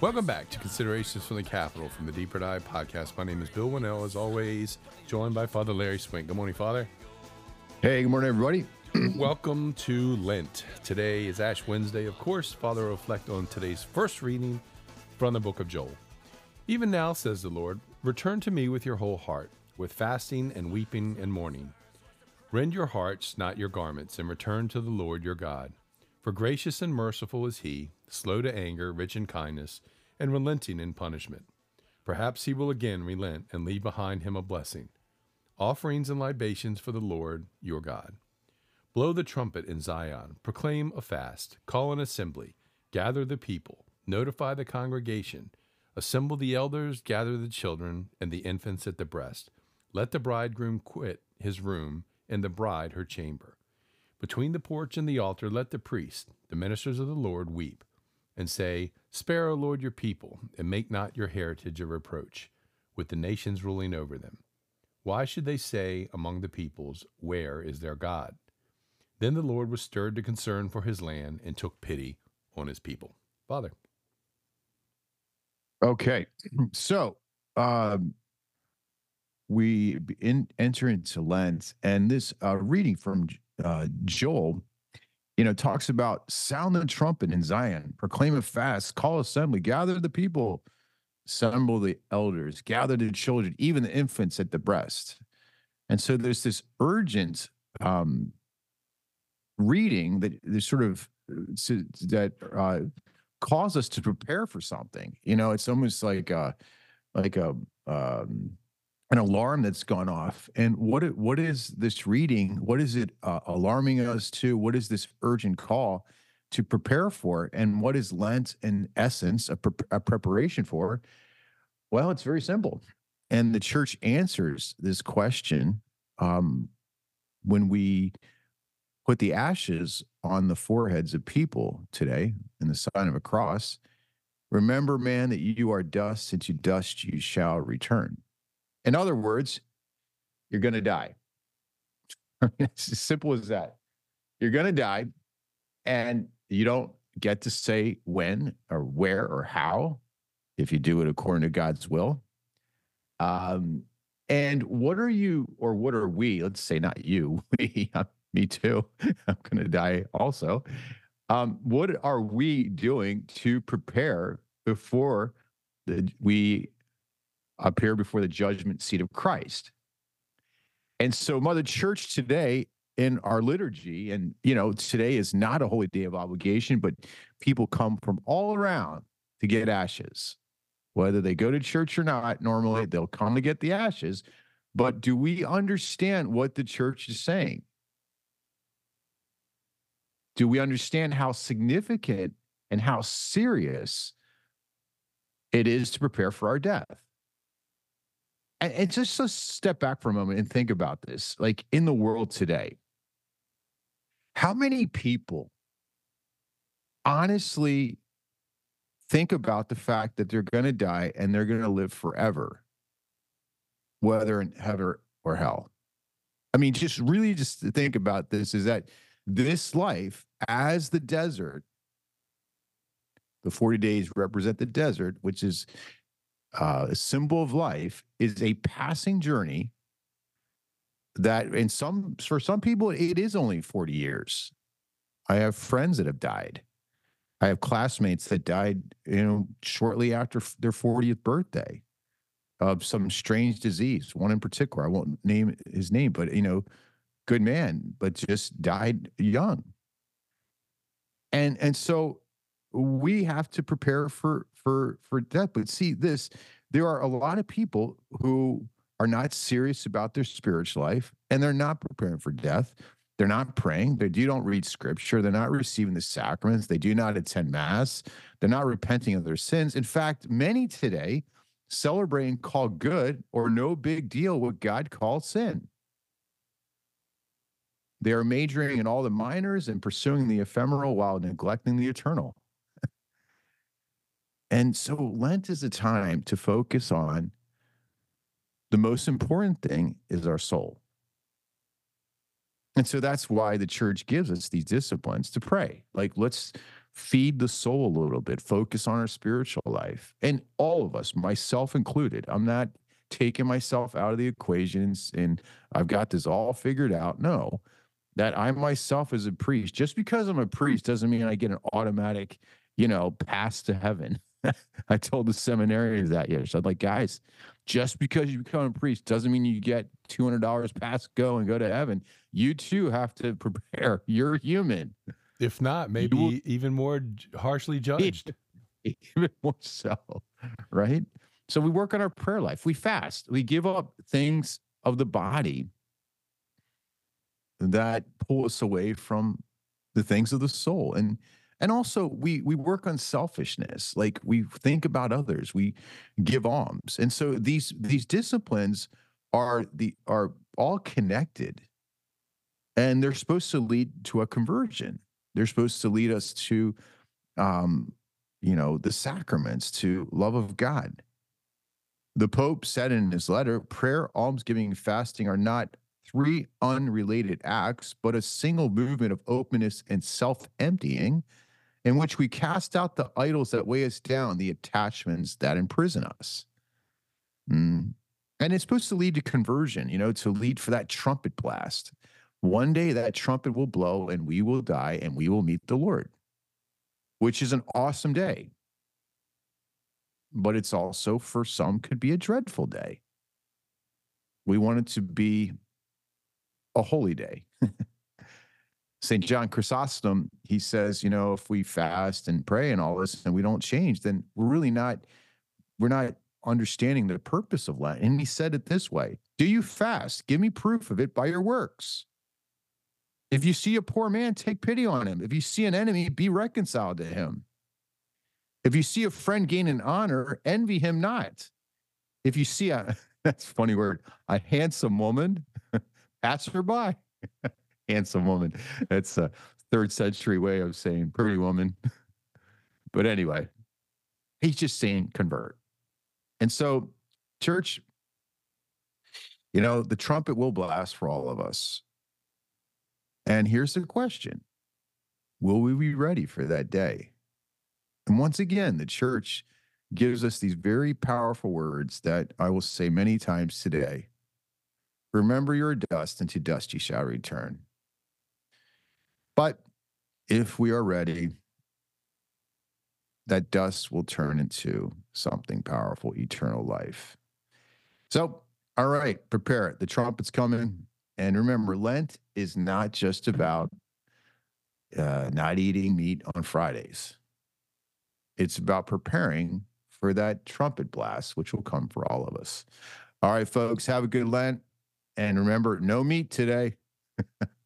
Welcome back to Considerations from the Capitol from the Deeper Dive podcast. My name is Bill Wannall, as always, joined by Father Larry Swink. Good morning, Father. Hey, good morning, everybody. Welcome to Lent. Today is Ash Wednesday. Of course, Father will reflect on today's first reading from the book of Joel. Even now, says the Lord, return to me with your whole heart, with fasting and weeping and mourning. Rend your hearts, not your garments, and return to the Lord your God. For gracious and merciful is he, slow to anger, rich in kindness, and relenting in punishment. Perhaps he will again relent and leave behind him a blessing, offerings and libations for the Lord your God. Blow the trumpet in Zion, proclaim a fast, call an assembly, gather the people, notify the congregation, assemble the elders, gather the children and the infants at the breast. Let the bridegroom quit his room, and the bride her chamber. Between the porch and the altar, let the priest, the ministers of the Lord, weep, and say, Spare, O Lord, your people, and make not your heritage a reproach, with the nations ruling over them. Why should they say among the peoples, Where is their God? Then the Lord was stirred to concern for his land and took pity on his people. Father. Okay. So, um, we in, enter into Lent, and this uh, reading from uh, Joel, you know, talks about sound the trumpet in Zion, proclaim a fast, call assembly, gather the people, assemble the elders, gather the children, even the infants at the breast. And so there's this urgent um, reading that sort of uh, that uh, cause us to prepare for something. You know, it's almost like a like a um, an alarm that's gone off. And what what is this reading? What is it uh, alarming us to? What is this urgent call to prepare for? And what is Lent in essence a, pre- a preparation for? Well, it's very simple, and the church answers this question um, when we put the ashes on the foreheads of people today in the sign of a cross. Remember, man, that you are dust, and to dust you shall return. In other words, you're going to die. it's as simple as that. You're going to die, and you don't get to say when or where or how if you do it according to God's will. Um, and what are you, or what are we? Let's say not you, me, me too. I'm going to die also. Um, what are we doing to prepare before the, we appear before the judgment seat of Christ. And so, Mother Church today in our liturgy, and you know, today is not a holy day of obligation, but people come from all around to get ashes. Whether they go to church or not, normally they'll come to get the ashes. But do we understand what the church is saying? Do we understand how significant and how serious it is to prepare for our death? And, and just let's step back for a moment and think about this. Like in the world today, how many people honestly think about the fact that they're going to die and they're going to live forever, whether in heaven or hell? I mean, just really just think about this is that this life as the desert, the 40 days represent the desert, which is uh, symbol of life is a passing journey that in some for some people it is only 40 years. I have friends that have died. I have classmates that died you know shortly after their 40th birthday of some strange disease one in particular. I won't name his name but you know good man but just died young. And and so we have to prepare for for for death. But see, this there are a lot of people who are not serious about their spiritual life and they're not preparing for death. They're not praying. They do don't read scripture. They're not receiving the sacraments. They do not attend mass. They're not repenting of their sins. In fact, many today celebrate and call good or no big deal what God calls sin. They are majoring in all the minors and pursuing the ephemeral while neglecting the eternal. And so Lent is a time to focus on the most important thing is our soul. And so that's why the church gives us these disciplines to pray. Like, let's feed the soul a little bit, focus on our spiritual life. And all of us, myself included, I'm not taking myself out of the equations and I've got this all figured out. No, that I myself as a priest, just because I'm a priest doesn't mean I get an automatic, you know, pass to heaven. I told the seminarians that yesterday. I'm like, guys, just because you become a priest doesn't mean you get $200 pass go and go to heaven. You too have to prepare. You're human. If not, maybe will, even more harshly judged. Even more so, right? So we work on our prayer life. We fast. We give up things of the body that pull us away from the things of the soul. And and also we we work on selfishness. Like we think about others. We give alms. And so these these disciplines are the are all connected. And they're supposed to lead to a conversion. They're supposed to lead us to um you know the sacraments to love of God the Pope said in his letter prayer, almsgiving, fasting are not three unrelated acts, but a single movement of openness and self emptying in which we cast out the idols that weigh us down, the attachments that imprison us. Mm. And it's supposed to lead to conversion, you know, to lead for that trumpet blast. One day that trumpet will blow and we will die and we will meet the Lord, which is an awesome day but it's also for some could be a dreadful day. We want it to be a holy day. St. John Chrysostom, he says, you know, if we fast and pray and all this and we don't change, then we're really not, we're not understanding the purpose of Lent. And he said it this way Do you fast? Give me proof of it by your works. If you see a poor man, take pity on him. If you see an enemy, be reconciled to him. If you see a friend gain an honor, envy him not. If you see a, that's a funny word, a handsome woman, pass her by. handsome woman. That's a third century way of saying pretty woman. but anyway, he's just saying convert. And so, church, you know, the trumpet will blast for all of us. And here's the question Will we be ready for that day? And once again, the church gives us these very powerful words that I will say many times today. Remember your dust, and to dust you shall return. But if we are ready, that dust will turn into something powerful, eternal life. So, all right, prepare it. The trumpet's coming. And remember, Lent is not just about uh, not eating meat on Fridays. It's about preparing for that trumpet blast, which will come for all of us. All right, folks, have a good Lent. And remember, no meat today.